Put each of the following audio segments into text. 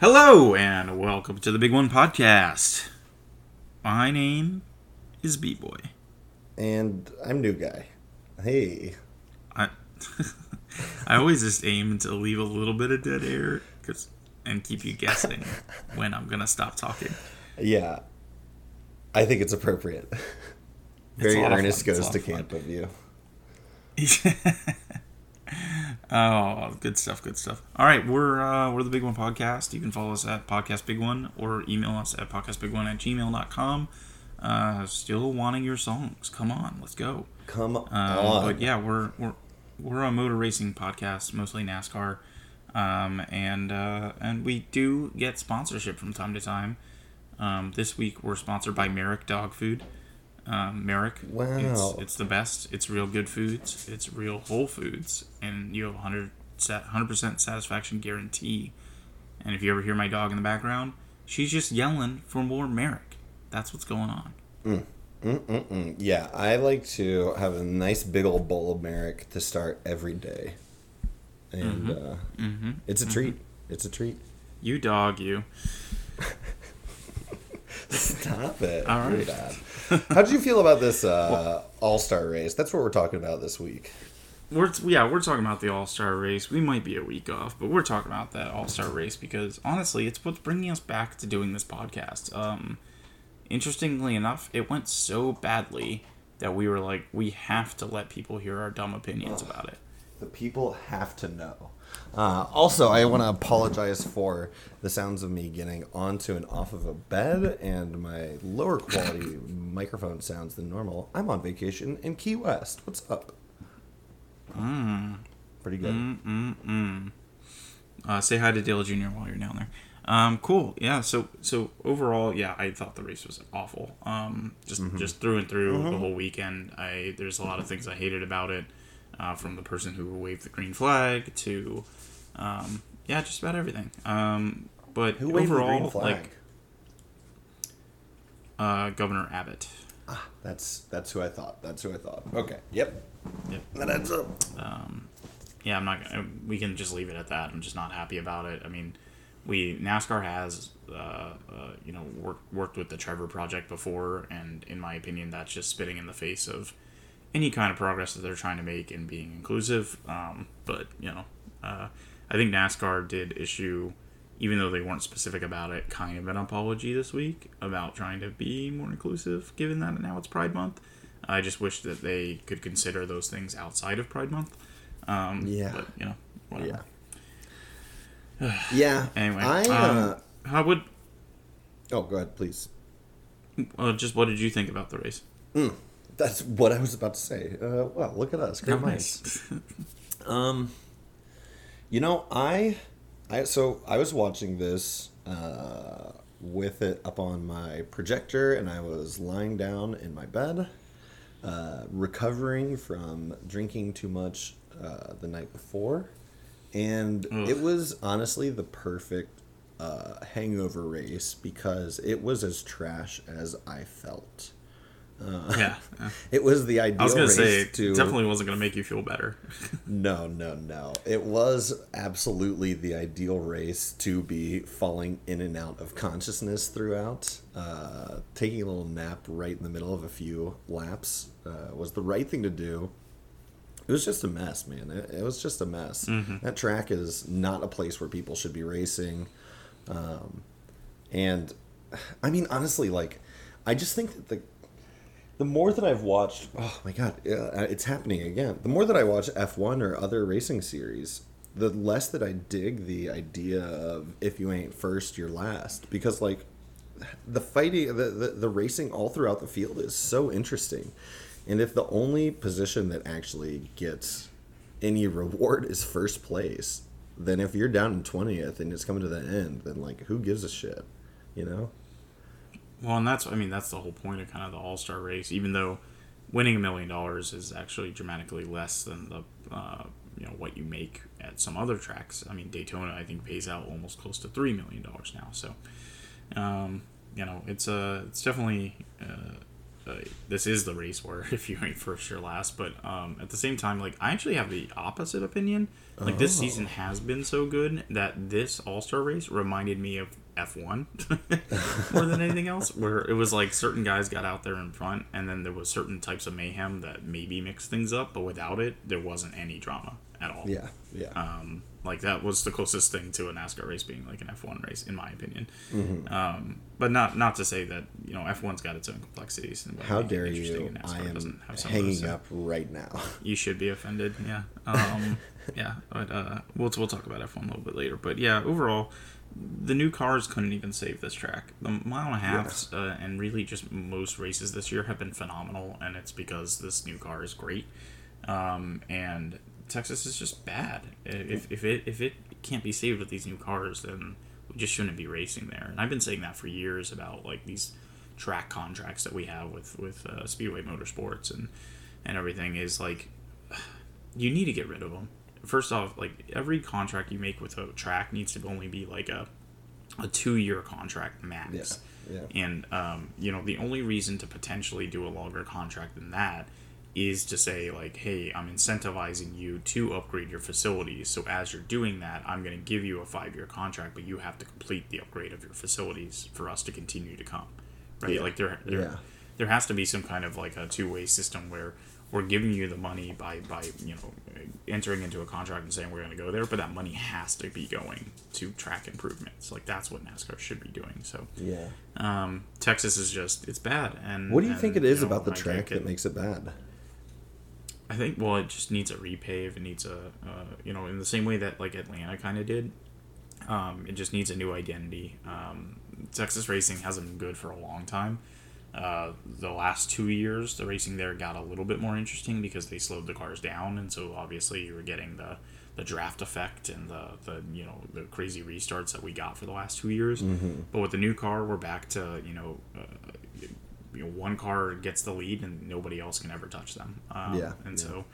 Hello and welcome to the Big One Podcast. My name is B Boy. And I'm new guy. Hey. I I always just aim to leave a little bit of dead air cause, and keep you guessing when I'm gonna stop talking. Yeah. I think it's appropriate. Very a lot of earnest fun. It's a goes to camp of you. oh, good stuff, good stuff. All right, we're uh, we're the Big One Podcast. You can follow us at Podcast Big One or email us at podcastbig1 at gmail.com. Uh, still wanting your songs. Come on, let's go. Come Um, on. but yeah, we're we're we're a motor racing podcast, mostly NASCAR, um, and uh, and we do get sponsorship from time to time. Um, this week we're sponsored by Merrick Dog Food. Um, Merrick, it's, Wow. it's the best. It's real good foods. It's real whole foods, and you have 100 percent satisfaction guarantee. And if you ever hear my dog in the background, she's just yelling for more Merrick. That's what's going on. Mm-mm. Yeah, I like to have a nice big old bowl of Merrick to start every day. And uh, Mm-hmm. it's a treat. It's a treat. You dog, you. Stop it. All right. How did you feel about this uh, All Star race? That's what we're talking about this week. We're yeah, we're talking about the All Star race. We might be a week off, but we're talking about that All Star race because honestly, it's what's bringing us back to doing this podcast. Um, interestingly enough, it went so badly that we were like, we have to let people hear our dumb opinions about it. The people have to know. Uh, also, I want to apologize for the sounds of me getting onto and off of a bed and my lower quality microphone sounds than normal. I'm on vacation in Key West. What's up? Mm. Pretty good. Mm-mm-mm. Uh, say hi to Dale Jr. while you're down there. Um, cool. Yeah. So so overall, yeah, I thought the race was awful. Um, just just through and through the whole weekend. I there's a lot of things I hated about it, uh, from the person who waved the green flag to, um, yeah, just about everything. Um, but Who waved the overall, green flag? like uh, Governor Abbott. ah, that's that's who I thought. That's who I thought. Okay. Yep. Yep. That adds up. um, yeah, I'm not. gonna We can just leave it at that. I'm just not happy about it. I mean, we NASCAR has, uh, uh, you know, worked worked with the Trevor Project before, and in my opinion, that's just spitting in the face of any kind of progress that they're trying to make in being inclusive. Um, but you know, uh, I think NASCAR did issue, even though they weren't specific about it, kind of an apology this week about trying to be more inclusive, given that now it's Pride Month. I just wish that they could consider those things outside of Pride Month. Um, Yeah. But you know, whatever. Yeah. yeah. Anyway, I. um, Uh, how would oh, go ahead, please. uh, just what did you think about the race? That's what I was about to say. Uh, well, look at us. Great minds. Um, you know, I, I so I was watching this uh, with it up on my projector, and I was lying down in my bed, uh, recovering from drinking too much uh, the night before, and Ugh. it was honestly the perfect uh, hangover race because it was as trash as I felt. Uh, yeah, yeah. It was the ideal I was gonna say it to definitely wasn't gonna make you feel better. no, no, no. It was absolutely the ideal race to be falling in and out of consciousness throughout. Uh, taking a little nap right in the middle of a few laps uh, was the right thing to do. It was just a mess, man. It, it was just a mess. That track is not a place where people should be racing. Um, and I mean, honestly, like, I just think that the the more that I've watched, oh my god, it's happening again. The more that I watch F1 or other racing series, the less that I dig the idea of if you ain't first, you're last. Because like the fighting, the, the the racing all throughout the field is so interesting, and if the only position that actually gets any reward is first place, then if you're down in twentieth and it's coming to the end, then like who gives a shit, you know? Well, and that's I mean that's the whole point of kind of the All Star race. Even though winning a million dollars is actually dramatically less than the uh, you know what you make at some other tracks. I mean Daytona I think pays out almost close to three million dollars now. So um, you know it's a it's definitely uh, uh, this is the race where if you ain't first you're last. But um, at the same time, like I actually have the opposite opinion. Like this season has been so good that this All Star race reminded me of F one more than anything else. Where it was like certain guys got out there in front, and then there was certain types of mayhem that maybe mixed things up, but without it, there wasn't any drama at all. Yeah, yeah. Um, like that was the closest thing to a NASCAR race being like an F1 race, in my opinion. Mm-hmm. Um, but not not to say that you know F1's got its own complexities. And How dare you? I am have some hanging up right now. You should be offended. Yeah. Um, yeah. But uh, we'll we'll talk about F1 a little bit later. But yeah, overall, the new cars couldn't even save this track. The mile and a half uh, and really just most races this year have been phenomenal, and it's because this new car is great. Um, and Texas is just bad. If, if it if it can't be saved with these new cars, then we just shouldn't be racing there. And I've been saying that for years about like these track contracts that we have with with uh, Speedway Motorsports and and everything is like you need to get rid of them. First off, like every contract you make with a track needs to only be like a a two year contract max. Yeah, And um, you know, the only reason to potentially do a longer contract than that is to say like, hey, I'm incentivizing you to upgrade your facilities. So as you're doing that, I'm going to give you a five year contract, but you have to complete the upgrade of your facilities for us to continue to come. Right? Yeah. Like there, there, Yeah. there has to be some kind of like a two way system where we're giving you the money by by you know entering into a contract and saying we're going to go there, but that money has to be going to track improvements. Like that's what NASCAR should be doing. So Yeah. um, Texas is just it's bad. And What do you and, think it is know, about the I track that it. makes it bad? I think well, it just needs a repave. It needs a uh, you know in the same way that like Atlanta kind of did. Um, it just needs a new identity. Um, Texas racing hasn't been good for a long time. Uh, the last two years, the racing there got a little bit more interesting because they slowed the cars down, and so obviously you were getting the the draft effect and the, the you know the crazy restarts that we got for the last two years. But with the new car, we're back to you know. Uh, you know, one car gets the lead and nobody else can ever touch them. Um, Yeah, and yeah. so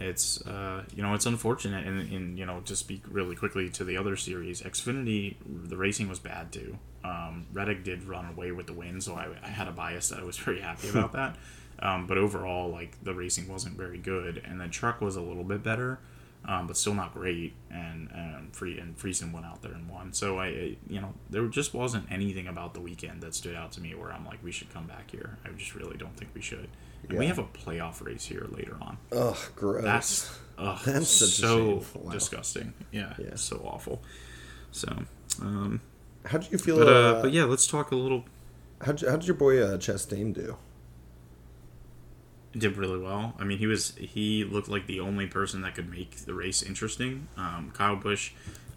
it's uh, you know it's unfortunate. And, and you know to speak really quickly to the other series, Xfinity the racing was bad too. Um, Reddick did run away with the win, so I, I had a bias that I was very happy about that. Um, but overall, like the racing wasn't very good, and the truck was a little bit better, um, but still not great. And and free and Friesen went out there and won. So I, I- you know, there just wasn't anything about the weekend that stood out to me where I'm like, we should come back here. I just really don't think we should. And we have a playoff race here later on. Ugh, gross. That's ugh, That's so. Wow. disgusting. Yeah, Yeah. so awful. So, um, How did you feel? but uh, uh, but yeah, let's talk a little. How did how did your boy uh, Chastain do? Did really well. I mean, he was he looked like the only person that could make the race interesting. Um, Kyle Busch.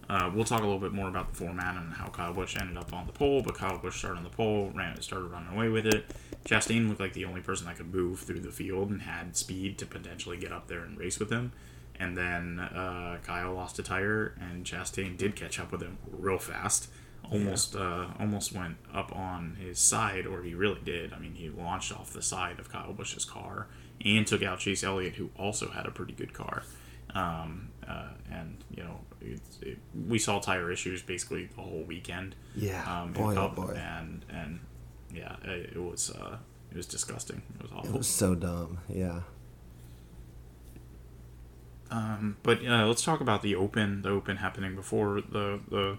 Uh, we'll talk a little bit more about the format and how Kyle Busch ended up on the pole, but Kyle Busch started on the pole, ran, started running away with it. Chastain looked like the only person that could move through the field and had speed to potentially get up there and race with him. And then uh, Kyle lost a tire, and Chastain did catch up with him real fast. Almost, uh, almost went up on his side, or he really did. I mean, he launched off the side of Kyle Busch's car and took out Chase Elliott, who also had a pretty good car. Um, uh, and you know, it, it, we saw tire issues basically the whole weekend. Yeah, um, boy, oh boy. and and yeah, it, it was uh, it was disgusting. It was awful. It was so dumb. Yeah. Um, but uh, let's talk about the Open. The Open happening before the the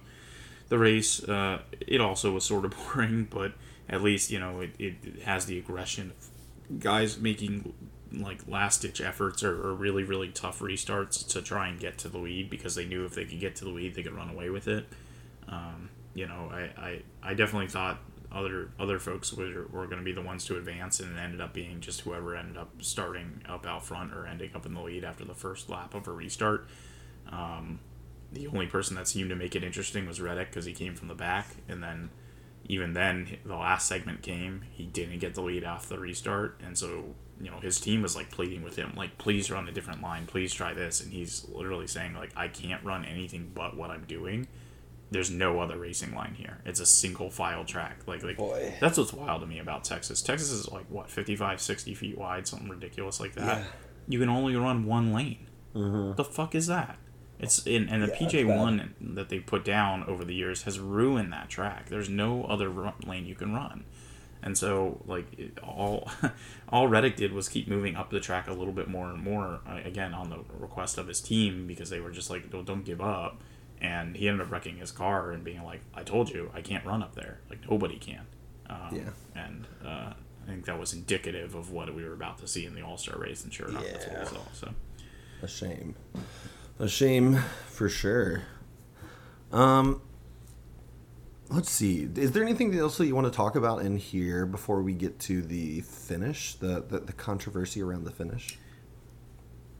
the race. Uh, it also was sort of boring, but at least you know it, it has the aggression of guys making like last ditch efforts or, or really really tough restarts to try and get to the lead because they knew if they could get to the lead they could run away with it. Um, you know, I, I, I definitely thought other other folks were, were going to be the ones to advance, and it ended up being just whoever ended up starting up out front or ending up in the lead after the first lap of a restart. Um, the only person that seemed to make it interesting was Reddick because he came from the back, and then even then the last segment came, he didn't get the lead off the restart, and so you know his team was like pleading with him, like please run a different line, please try this, and he's literally saying like I can't run anything but what I'm doing. There's no other racing line here. It's a single file track. Like like Boy. that's what's wild to me about Texas. Texas is like what 55, 60 feet wide, something ridiculous like that. Yeah. You can only run one lane. Mm-hmm. The fuck is that? It's in and the Yeah, PJ one that they put down over the years has ruined that track. There's no other run, lane you can run. And so, like, it, all all Reddick did was keep moving up the track a little bit more and more. Uh, again, on the request of his team because they were just like, "Don't, don't give up." And he ended up wrecking his car and being like, "I told you, I can't run up there. Like nobody can." Um, Yeah. And uh, I think that was indicative of what we were about to see in the All Star race, and sure enough, that's what we saw. So. A shame. A shame for sure. Um let's see. Is there anything else that you want to talk about in here before we get to the finish? The the, the controversy around the finish?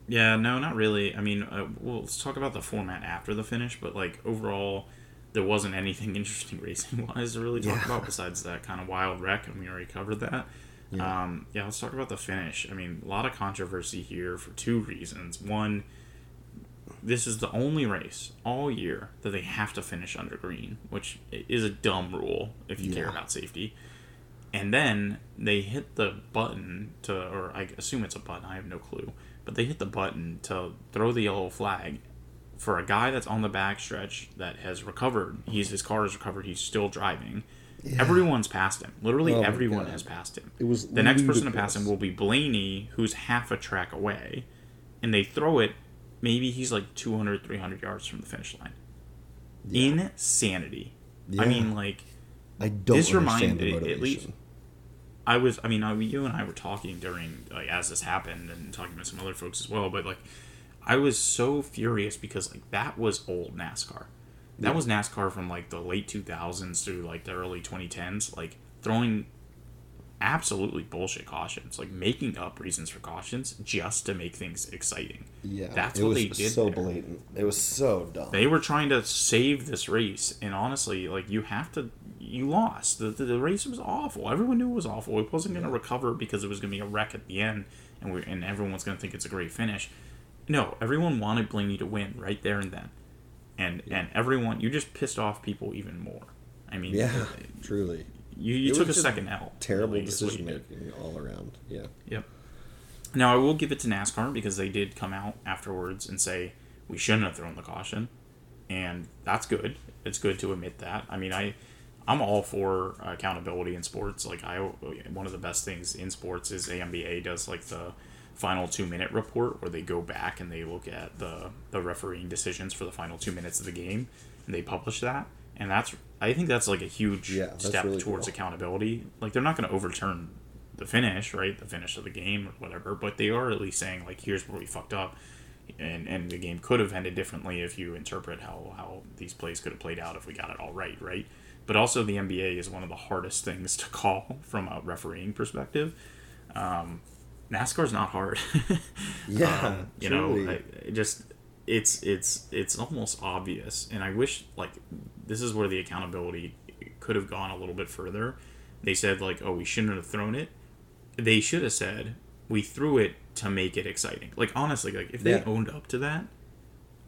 Yeah, no, not really. I mean, uh, well, let's talk about the format after the finish, but like overall, there wasn't anything interesting racing wise to really talk Yeah. about besides that kind of wild wreck, and we already covered that. Yeah. Um, yeah, let's talk about the finish. I mean, a lot of controversy here for two reasons. One, this is the only race all year that they have to finish under green, which is a dumb rule if you care about safety. And then they hit the button to, or I assume it's a button, I have no clue, but they hit the button to throw the yellow flag for a guy that's on the backstretch that has recovered. He's his car is recovered. He's still driving. Everyone's passed him. Literally, Oh everyone has passed him. It was the next person to pass him will be Blaney, who's half a track away, and they throw it. Maybe he's like 200, 300 yards from the finish line. Insanity. I mean, like, I don't This understand remind- the at least- I was, I mean, I, you and I were talking during, like, as this happened and talking to some other folks as well, but, like, I was so furious because, like, that was old NASCAR. That was NASCAR from, like, the late 2000s through, like, the early 2010s, like, throwing absolutely bullshit cautions, like, making up reasons for cautions just to make things exciting. yeah, That's what they did so there. blatant. It was so dumb. They were trying to save this race, and honestly, like you have to, you lost. The, the, the race was awful. Everyone knew it was awful. It wasn't going to recover because it was going to be a wreck at the end, and we and everyone's going to think it's a great finish. No, everyone wanted Blaney to win right there and then, and and everyone you just pissed off people even more. I mean, yeah, truly. You, you took a second L. Terrible really, is what you decision making all around. Yeah. Yep. Now I will give it to NASCAR because they did come out afterwards and say we shouldn't have thrown the caution, and that's good. It's good to admit that. I mean, I I'm all for accountability in sports. Like I one of the best things in sports is NBA does like the final two minute report where they go back and they look at the the refereeing decisions for the final two minutes of the game and they publish that. And that's I think that's like a huge Yeah, step really towards cool. accountability. Like they're not going to overturn the finish, right? The finish of the game or whatever, but they are at least saying like here's where we fucked up. And, and the game could have ended differently if you interpret how, how these plays could have played out if we got it all right, right? But also the NBA is one of the hardest things to call from a refereeing perspective. Um, NASCAR's not hard. Yeah, Um, you truly. know, I, it just it's it's it's almost obvious, and I wish like this is where the accountability could have gone a little bit further. They said like, oh, we shouldn't have thrown it. They should have said we threw it to make it exciting. Like honestly, like if they Yeah. owned up to that,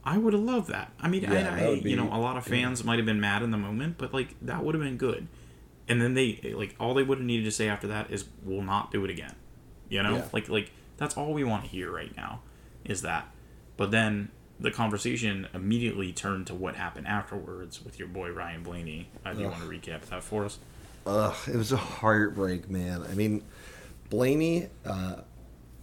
I would have loved that. I mean, Yeah, I, I would you know a lot of fans might have been mad in the moment, but like that would have been good. And then they like all they would have needed to say after that is we'll not do it again. You know, Yeah. like like that's all we want to hear right now is that. But then the conversation immediately turned to what happened afterwards with your boy Ryan Blaney. Uh, do you Ugh. want to recap that for us? Ugh, it was a heartbreak, man. I mean, Blaney, uh,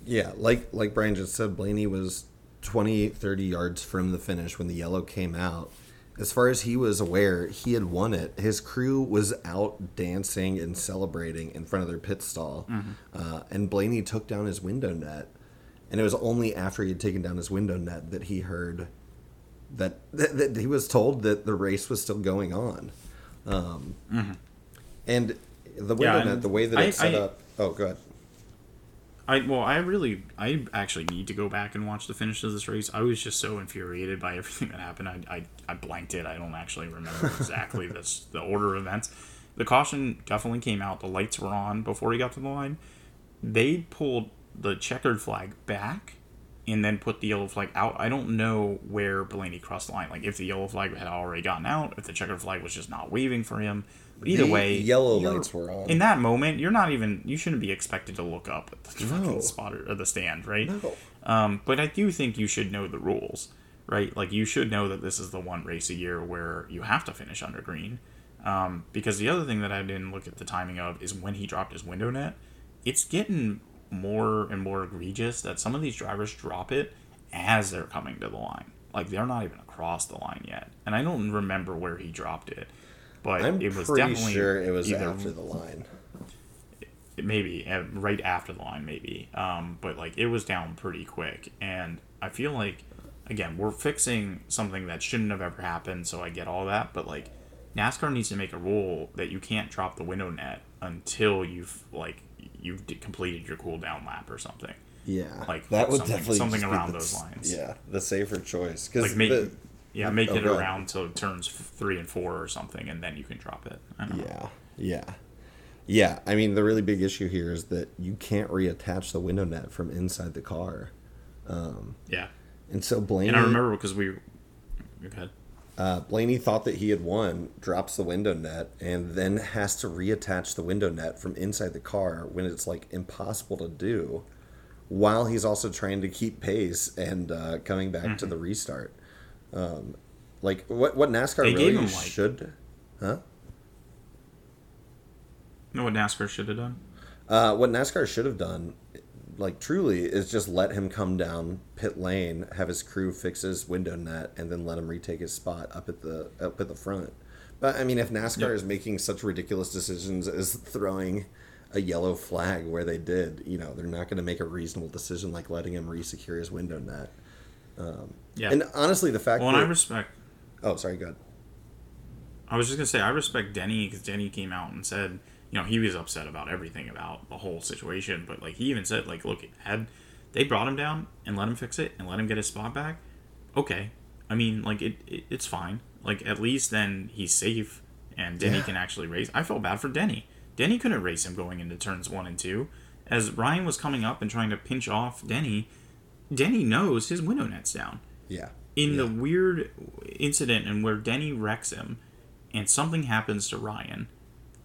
yeah, like like Brian just said, Blaney was 20, 30 yards from the finish when the yellow came out. As far as he was aware, he had won it. His crew was out dancing and celebrating in front of their pit stall, uh, and Blaney took down his window net. And it was only after he had taken down his window net that he heard that, that, that he was told that the race was still going on. Um, And the window Yeah, net, the way that I- it's set I- up. Oh, good. I well, I really, I actually need to go back and watch the finish of this race. I was just so infuriated by everything that happened. I, I, I blanked it. I don't actually remember exactly this the order of events. The caution definitely came out. The lights were on before he got to the line. They pulled the checkered flag back and then put the yellow flag out. I don't know where Blaney crossed the line. Like if the yellow flag had already gotten out, if the checkered flag was just not waving for him. But either The way, yellow lights were on. In that moment, you're not even. You shouldn't be expected to look up at the No. fucking spot or the stand, right? No. Um, but I do think you should know the rules, right? Like you should know that this is the one race a year where you have to finish under green. Um, because the other thing that I didn't look at the timing of is when he dropped his window net. It's getting more and more egregious that some of these drivers drop it as they're coming to the line. Like they're not even across the line yet. And I don't remember where he dropped it, but I'm it was pretty definitely sure it was after the line. maybe uh, right after the line maybe um, but like it was down pretty quick and i feel like again we're fixing something that shouldn't have ever happened so i get all that but like nascar needs to make a rule that you can't drop the window net until you've like you've d- completed your cool down lap or something Yeah, Like, that would something- definitely something around the- those lines. Yeah, the safer choice because like make yeah make oh, it around till it turns three and four or something and then you can drop it I don't know. Yeah, yeah, yeah. I mean, the really big issue here is that you can't reattach the window net from inside the car, um, yeah and so Blaney. and i remember because we okay Uh, Blaney thought that he had won, drops the window net, and then has to reattach the window net from inside the car when it's like impossible to do, while he's also trying to keep pace and uh, coming back to the restart. Um, like what what NASCAR Mm-hmm. They really him, like- should, huh? know what nascar should have done Uh, what NASCAR should have done, like truly, is just let him come down pit lane, have his crew fix his window net, and then let him retake his spot up at the up at the front. But I mean, if NASCAR Yep. is making such ridiculous decisions as throwing a yellow flag where they did, you know, they're not going to make a reasonable decision like letting him resecure his window net. Um, yeah And honestly, the fact well and i respect oh, sorry, go ahead. I was just gonna say I respect Denny because Denny came out and said, you know, he was upset about everything about the whole situation, but like he even said, like, look, had they brought him down and let him fix it and let him get his spot back, okay. I mean, like it, it it's fine. Like at least then he's safe and Denny Yeah. can actually race. I felt bad for Denny. Denny couldn't race him going into turns one and two. As Ryan was coming up and trying to pinch off Denny, Denny knows his window net's down Yeah. in the weird incident and where Denny wrecks him and something happens to Ryan,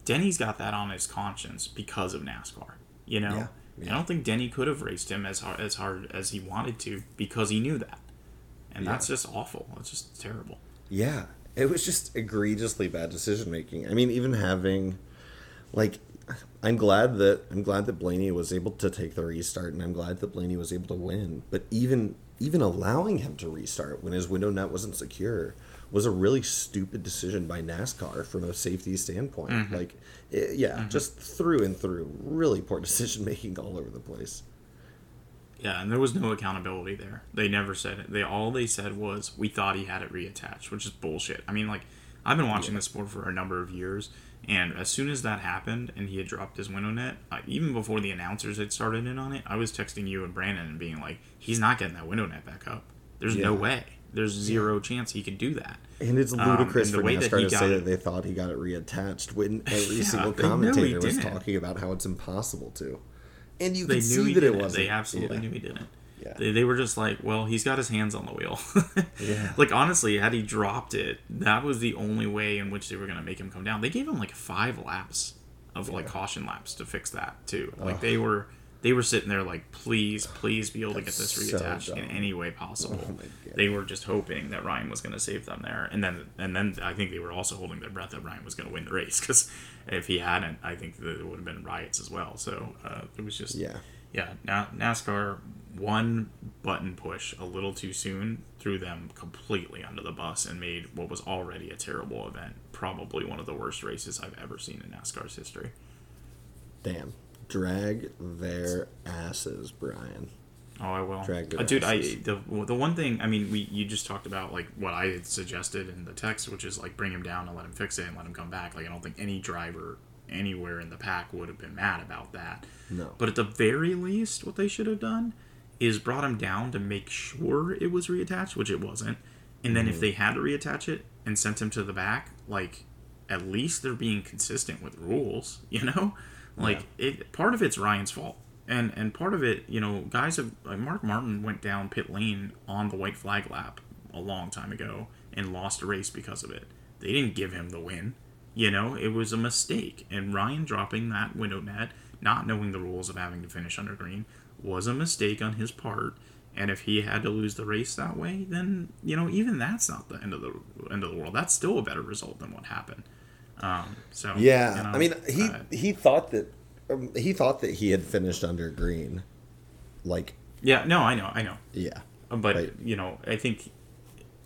Denny's got that on his conscience because of NASCAR. You know? Yeah, yeah. I don't think Denny could have raced him as hard as hard as he wanted to because he knew that. And Yeah. that's just awful. It's just terrible. Yeah, it was just egregiously bad decision making. I mean, even having, like, I'm glad that I'm glad that Blaney was able to take the restart, and I'm glad that Blaney was able to win. But even even allowing him to restart when his window net wasn't secure was a really stupid decision by NASCAR from a safety standpoint. Like, it, yeah, just through and through, really poor decision making all over the place. Yeah, and there was no accountability there. They never said it. They all they said was we thought he had it reattached, which is bullshit. I mean, like I've been watching the sport for a number of years, and as soon as that happened and he had dropped his window net, uh, even before the announcers had started in on it, I was texting you and Brandon and being like, he's not getting that window net back up. There's no way. There's zero chance he could do that. And it's Um, ludicrous and the for way that NASCAR to say it- that they thought he got it reattached when every Yeah, single they knew he commentator was talking about how it's impossible to. And you They knew see that it wasn't. They absolutely yeah. knew he didn't. Yeah. They, they were just like, well, he's got his hands on the wheel. Yeah. Like honestly, had he dropped it, that was the only way in which they were gonna make him come down. They gave him like five laps of like caution laps to fix that too. Like they were they were sitting there like, please, please be able to get this so reattached in any way possible. Oh they were just hoping that Ryan was gonna save them there, and then and then I think they were also holding their breath that Ryan was gonna win the race because if he hadn't, I think there would have been riots as well. So uh, it was just Yeah. yeah, Na- NASCAR one button push a little too soon threw them completely under the bus and made what was already a terrible event probably one of the worst races I've ever seen in NASCAR's history. Damn. Drag their asses, Brian. Oh, I will. Drag their Uh, dude, I the the one thing I mean, we you just talked about like what I had suggested in the text, which is like bring him down and let him fix it and let him come back. Like I don't think any driver anywhere in the pack would have been mad about that. No. But at the very least, what they should have done is brought him down to make sure it was reattached, which it wasn't. And then if they had to reattach it and sent him to the back, like at least they're being consistent with rules, you know? Like it part of it's Ryan's fault. And and part of it, you know, guys have like Mark Martin went down pit lane on the white flag lap a long time ago and lost a race because of it. They didn't give him the win. You know, it was a mistake. And Ryan dropping that window net, not knowing the rules of having to finish under green, was a mistake on his part. And if he had to lose the race that way, then you know even that's not the end of the end of the world. That's still a better result than what happened. Um, so Yeah, you know, I mean, he uh, he thought that um, he thought that he had finished under green, like yeah, no, I know, I know, yeah. but Right. you know, I think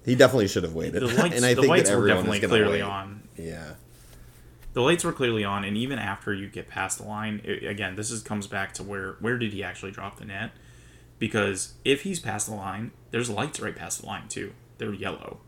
He definitely should have waited. the lights, and I the think lights were definitely clearly wait. on. Yeah, The lights were clearly on, and even after you get past the line, it, again, this is comes back to where where did he actually drop the net? Because if he's past the line, there's lights right past the line too. They're yellow,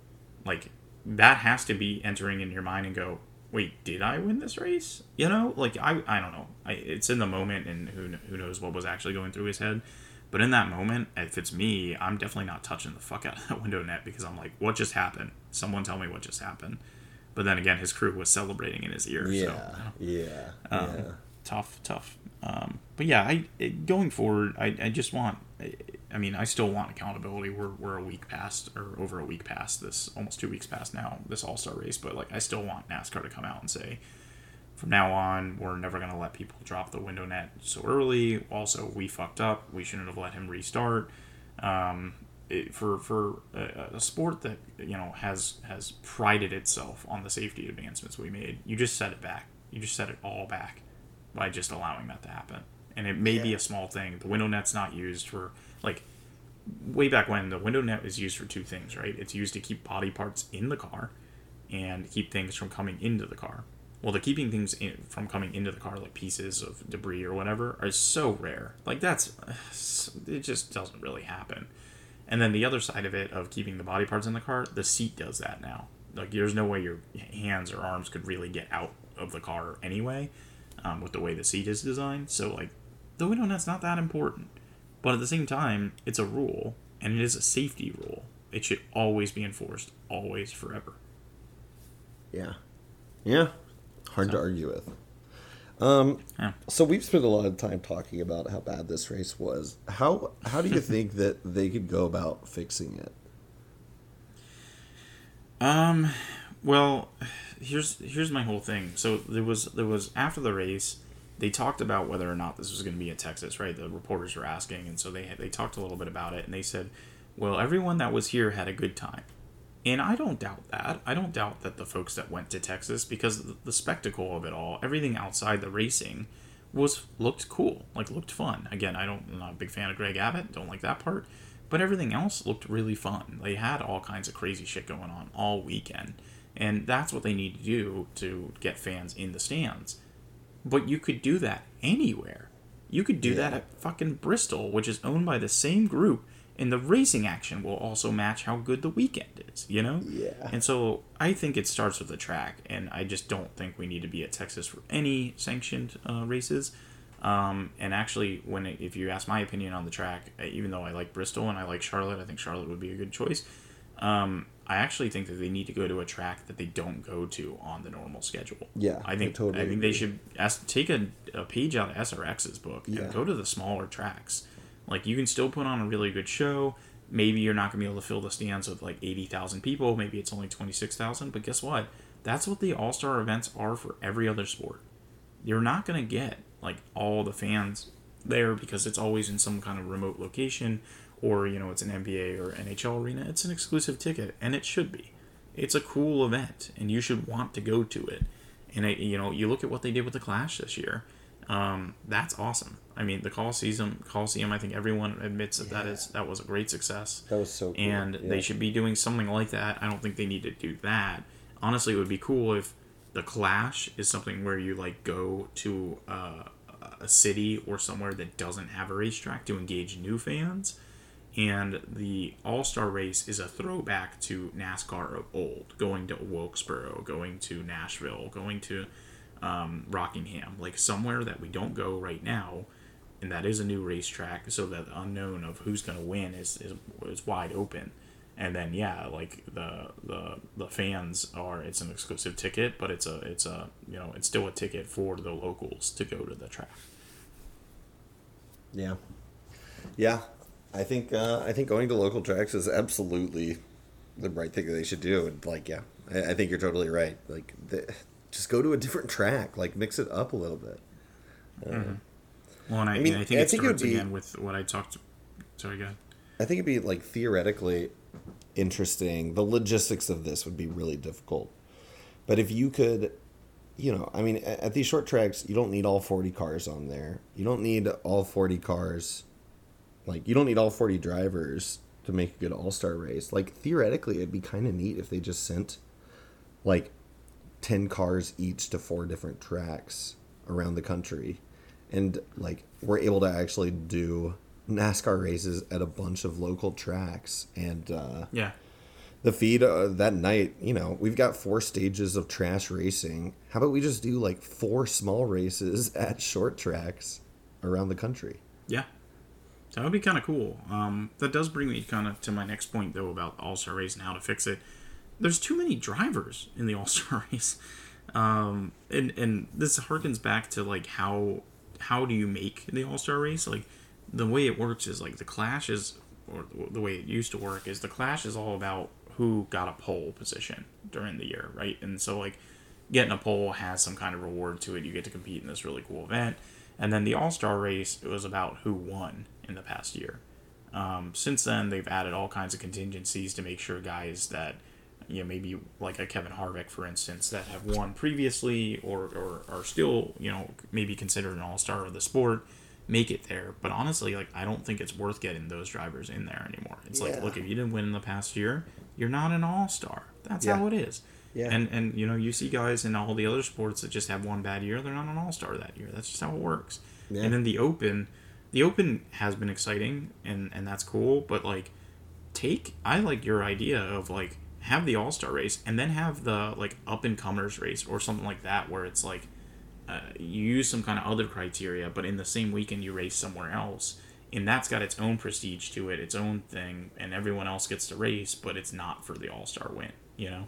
like that has to be entering in your mind and go, wait, did I win this race? You know, like I I don't know. I, it's in the moment, and who, who knows what was actually going through his head. But in that moment, if it's me, I'm definitely not touching the fuck out of that window net because I'm like, what just happened? Someone tell me what just happened. But then again, his crew was celebrating in his ear. yeah, So, yeah, um, yeah. tough, tough. Um, but yeah, I going forward, I, I just want. I, mean, I still want accountability. We're, we're a week past, or over a week past this, almost two weeks past now, this All Star race. But like, I still want NASCAR to come out and say, from now on, we're never going to let people drop the window net so early. Also, we fucked up. We shouldn't have let him restart. Um, it, for for a, a sport that you know has has prided itself on the safety advancements we made, you just set it back. You just set it all back by just allowing that to happen. And it may be a small thing. The window net's not used for like way back when the window net is used for two things, right? It's used to keep body parts in the car and keep things from coming into the car. Well, the keeping things in, from coming into the car, like pieces of debris or whatever, are so rare. Like that's it just doesn't really happen. And then the other side of it of keeping the body parts in the car, the seat does that now. Like there's no way your hands or arms could really get out of the car anyway, um, with the way the seat is designed. So like the window net's not that important, but at the same time, it's a rule and it is a safety rule. It should always be enforced, always, forever. Yeah. Yeah. Hard to argue with. Um, Yeah. so we've spent a lot of time talking about how bad this race was. How how do you think that they could go about fixing it? Um, well, here's here's my whole thing. So there was there was after the race, they talked about whether or not this was going to be in Texas, right? The reporters were asking, and so they they talked a little bit about it, and they said, well, everyone that was here had a good time, and I don't doubt that. I don't doubt that the folks that went to Texas because the, spectacle of it all, everything outside the racing, was looked cool, like looked fun. Again, I don't I'm not a big fan of Greg Abbott, don't like that part. But everything else looked really fun. They had all kinds of crazy shit going on all weekend. And that's what they need to do to get fans in the stands. But you could do that anywhere. You could do that at fucking Bristol, which is owned by the same group, and the racing action will also match how good the weekend is, you know? Yeah. And so I think it starts with the track, and I just don't think we need to be at Texas for any sanctioned uh, races. Um, and actually, when it, if you ask my opinion on the track, uh, even though I like Bristol and I like Charlotte, I think Charlotte would be a good choice. Um, I actually think that they need to go to a track that they don't go to on the normal schedule. Yeah, I I think totally I think they should ask, take a, a page out of SRX's book Yeah. and go to the smaller tracks. Like you can still put on a really good show. Maybe you're not gonna be able to fill the stands with like eighty thousand people. Maybe it's only twenty six thousand. But guess what? That's what the All Star events are for every other sport. You're not gonna get like all the fans there because it's always in some kind of remote location, or you know it's an NBA or NHL arena. It's an exclusive ticket, and it should be. It's a cool event, and you should want to go to it. And it, you know, you look at what they did with the Clash this year. Um, that's awesome. I mean, the Coliseum, Coliseum. I think everyone admits that that is that was a great success That was so cool. and Yeah. they should be doing something like that. I don't think they need to do that. Honestly, it would be cool if the Clash is something where you like go to uh, a city or somewhere that doesn't have a racetrack to engage new fans, and the All Star Race is a throwback to NASCAR of old, going to Wilkesboro, going to Nashville, going to um, Rockingham, like somewhere that we don't go right now, and that is a new racetrack, so that the unknown of who's going to win is, is is wide open. And then yeah, like the the the fans are it's an exclusive ticket, but it's a it's a you know it's still a ticket for the locals to go to the track. Yeah, yeah. I think uh, I think going to local tracks is absolutely the right thing that they should do. And like, yeah, I, I think you're totally right. Like, the, just go to a different track. Like, mix it up a little bit. Well, and I, I mean, I think I it think it would be- again with what I talked. To. Sorry, go ahead. I think it'd be like theoretically interesting. The logistics of this would be really difficult. But if you could you know, I mean, at these short tracks, you don't need all 40 cars on there. You don't need all 40 cars. Like, you don't need all 40 drivers to make a good all star race. Like, theoretically, it'd be kind of neat if they just sent, like, 10 cars each to four different tracks around the country. And, like, we're able to actually do NASCAR races at a bunch of local tracks. And, uh, Yeah. The feed uh, that night, you know, we've got four stages of trash racing. How about we just do like four small races at short tracks around the country? Yeah. That would be kind of cool. Um, that does bring me kind of to my next point, though, about All Star Race and how to fix it. There's too many drivers in the All Star Race, um, and and this harkens back to like how how do you make the All Star Race? Like the way it works is like the Clash is, or the way it used to work is the Clash is all about who got a pole position during the year, right? And so like getting a pole has some kind of reward to it. You get to compete in this really cool event. And then the All Star race, it was about who won in the past year. Um, since then, they've added all kinds of contingencies to make sure guys that, you know, maybe like a Kevin Harvick, for instance, that have won previously or, or are still, you know, maybe considered an all star of the sport, make it there. But honestly, like, I don't think it's worth getting those drivers in there anymore. It's like, look, if you didn't win in the past year, you're not an all star. That's Yeah. how it is. Yeah. And and you know you see guys in all the other sports that just have one bad year, they're not an all star that year. That's just how it works. Yeah. And then the Open, the Open has been exciting and and that's cool. But like, take I like your idea of like have the all star race and then have the like up and comers race or something like that where it's like uh, you use some kind of other criteria, but in the same weekend you race somewhere else. And that's got its own prestige to it, its own thing, and everyone else gets to race, but it's not for the All Star win. You know,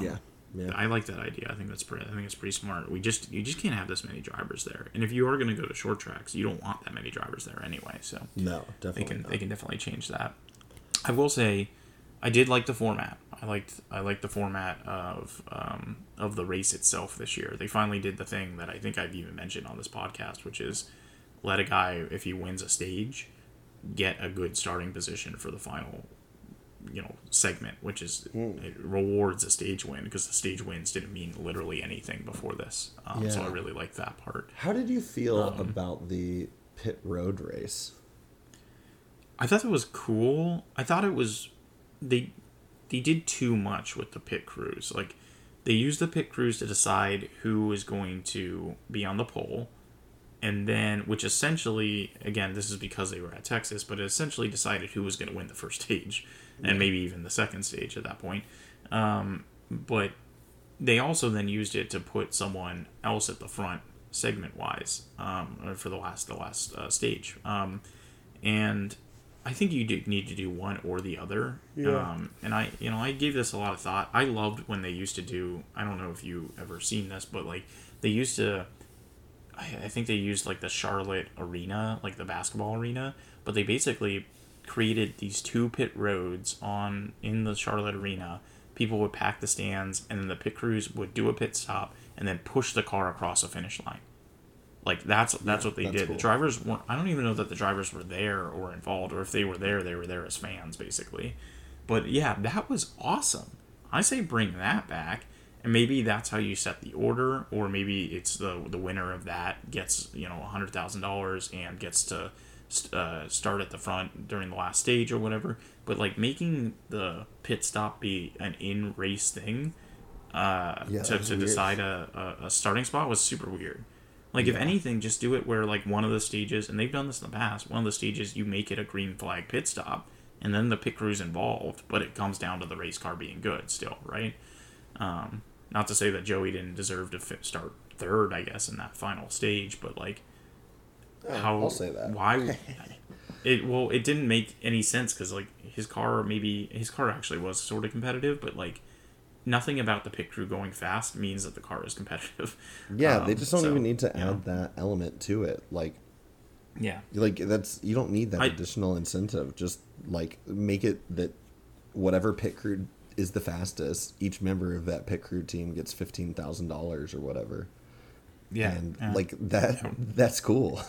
yeah. Yeah. I like that idea. I think that's pretty. I think it's pretty smart. We just you just can't have this many drivers there. And if you are going to go to short tracks, you don't want that many drivers there anyway. So no, they definitely. can not. they can definitely change that. I will say, I did like the format. I liked I liked the format of um, of the race itself this year. They finally did the thing that I think I've even mentioned on this podcast, which is let a guy if he wins a stage get a good starting position for the final you know segment which is it rewards a stage win because the stage wins didn't mean literally anything before this um, so i really like that part How did you feel Um, about the pit road race? I thought that was cool. I thought it was they they did too much with the pit crews. Like they used the pit crews to decide who is going to be on the pole and then which essentially again this is because they were at Texas, but it essentially decided who was going to win the first stage and maybe even the second stage at that point. Um, but they also then used it to put someone else at the front segment wise um, for the last the last uh, stage. Um, and I think you do need to do one or the other. Yeah. Um, and I, you know, I gave this a lot of thought. I loved when they used to do. I don't know if you ever seen this, but like they used to. I, I think they used like the Charlotte arena, like the basketball arena, but they basically created these two pit roads on in the Charlotte arena. People would pack the stands, and then the pit crews would do a pit stop and then push the car across a finish line. Like that's that's what they that's did. cool. The drivers weren't. I don't even know that the drivers were there or involved, or if they were there, they were there as fans, basically. But yeah, that was awesome. I say bring that back, and maybe that's how you set the order, or maybe it's the the winner of that gets you know a hundred thousand dollars and gets to uh, start at the front during the last stage or whatever. But like making the pit stop be an in race thing uh, Yeah, to, to decide a, a, a starting spot was super weird. Like if anything, just do it where like one of the stages, and they've done this in the past. One of the stages, you make it a green flag pit stop, and then the pit crew's involved, but it comes down to the race car being good still, right? Um, not to say that Joey didn't deserve to fit, start third, I guess, in that final stage, but like how I'll say that. why it well it didn't make any sense because like his car maybe his car actually was sort of competitive, but like nothing about the pit crew going fast means that the car is competitive. Yeah, they Um, just don't so, even need to add know. that element to it. Like, Yeah. like that's you don't need that I- additional incentive. Just like make it that whatever pit crew is the fastest, each member of that pit crew team gets fifteen thousand dollars or whatever. Yeah. and yeah. like that, that's cool.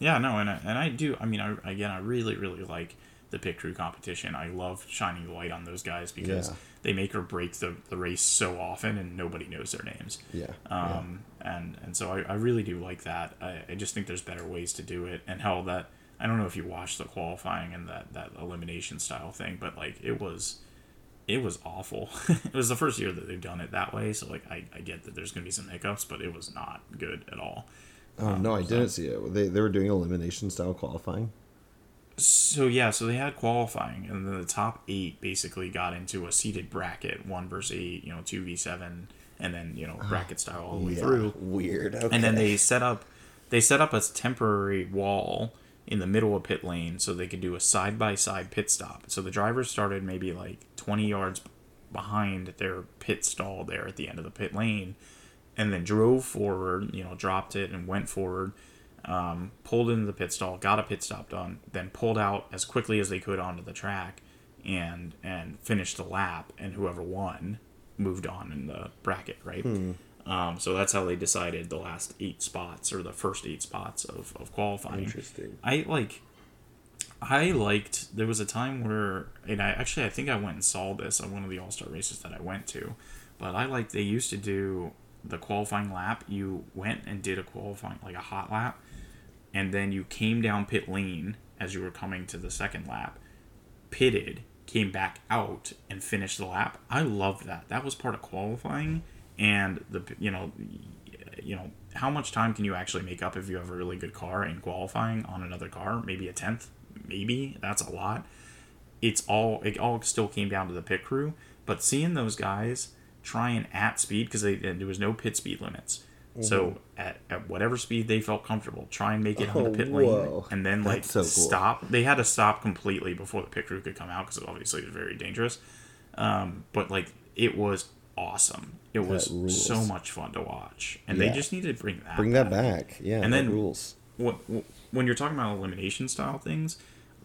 Yeah, no, and I, and I do. I mean, I, again, I really, really like the pit crew competition. I love shining the light on those guys because Yeah. they make or break the, the race so often and nobody knows their names. Yeah. Um, and and so I, I really do like that. I, I just think there's better ways to do it. And hell, that I don't know if you watched the qualifying and that that elimination style thing, but like it was, it was awful. it was the first year that they've done it that way, so like I, I get that there's gonna be some hiccups, but it was not good at all. Oh no, I um, didn't see it. They they were doing elimination style qualifying. So yeah, so they had qualifying, and then the top eight basically got into a seated bracket, one versus eight, you know, two v seven, and then you know ah, bracket style all the way Yeah, through. Weird. Okay. and then they set up they set up a temporary wall in the middle of pit lane so they could do a side by side pit stop. So the drivers started maybe like 20 yards behind their pit stall there at the end of the pit lane and then drove forward, you know, dropped it and went forward, um, pulled into the pit stall, got a pit stop done, then pulled out as quickly as they could onto the track and and finished the lap and whoever won moved on in the bracket, right? Um, so that's how they decided the last eight spots or the first eight spots of, of qualifying. Interesting. I like. I liked. There was a time where, and I actually I think I went and saw this on one of the All Star races that I went to, but I like they used to do the qualifying lap. You went and did a qualifying like a hot lap, and then you came down pit lane as you were coming to the second lap, pitted, came back out, and finished the lap. I loved that. That was part of qualifying, and the you know, you know how much time can you actually make up if you have a really good car in qualifying on another car? Maybe a tenth, maybe that's a lot. It's all it all still came down to the pit crew, but seeing those guys trying at speed because there was no pit speed limits. So at, at whatever speed they felt comfortable, try and make it Oh, onto pit lane, and then like so cool. stop. They had to stop completely before the pit crew could come out because obviously it was very dangerous. Um, but like it was awesome. It was so much fun to watch, and Yeah. they just need to bring that Bring that back. Yeah. And then- rules. what, when you're talking about elimination style things,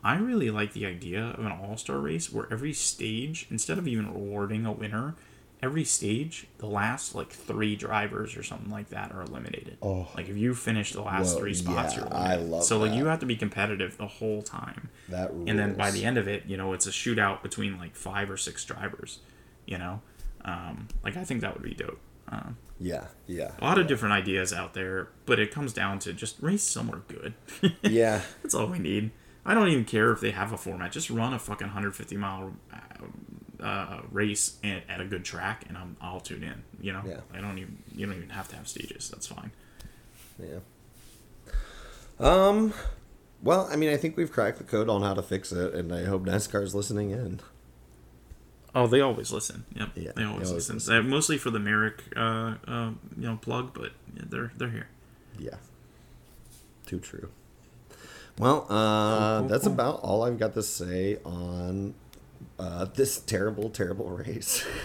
I really like the idea of an all star race where every stage, instead of even rewarding a winner, every stage, the last like three drivers or something like that are eliminated. Oh. Like if you finish the last Whoa, three spots, yeah, you're I love so like you have to be competitive the whole time. That rules. And then by the end of it, you know, it's a shootout between like five or six drivers. You know, um, like I think that would be dope. Um, Yeah. Yeah. a lot of different ideas out there, but it comes down to just race somewhere good. Yeah. That's all we need. I don't even care if they have a format. Just run a fucking 150 mile uh, uh, race at, at a good track, and I'm, I'll tune in. You know, Yeah. I don't even you don't even have to have stages. That's fine. Yeah. Um. Well, I mean, I think we've cracked the code on how to fix it, and I hope NASCAR's listening in. Oh, they always listen. Yep, Yeah, they always, they always listen. Uh, mostly for the Merrick, uh, uh, you know, plug, but yeah, they're they're here. Yeah. Too true. Well, uh, cool, that's cool. about all I've got to say on uh, this terrible, terrible race.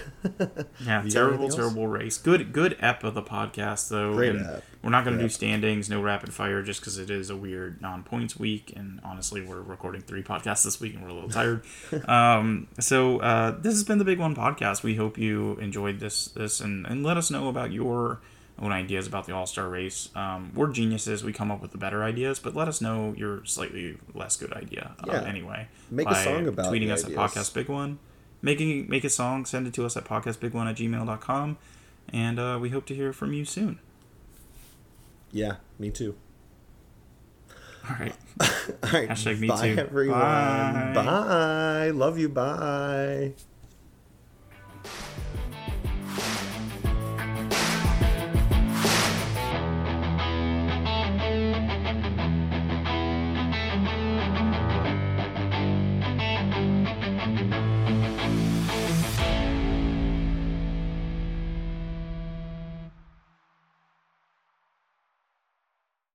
Yeah, terrible, terrible race. Good, good ep of the podcast though. Great ep. We're not going to do standings, no rapid fire, just because it is a weird non-points week, and honestly, we're recording three podcasts this week, and we're a little tired. um, so uh, this has been the Big One podcast. We hope you enjoyed this, this, and and let us know about your own ideas about the All Star race. Um, we're geniuses; we come up with the better ideas, but let us know your slightly less good idea. Uh, Yeah. anyway, Make a song about tweeting us ideas. at podcast big one making make a song send it to us at podcastbig1 at gmail.com and uh, we hope to hear from you soon yeah, me too. all right All right. Hashtag me bye, too. everyone. Bye. bye. Love you. Bye.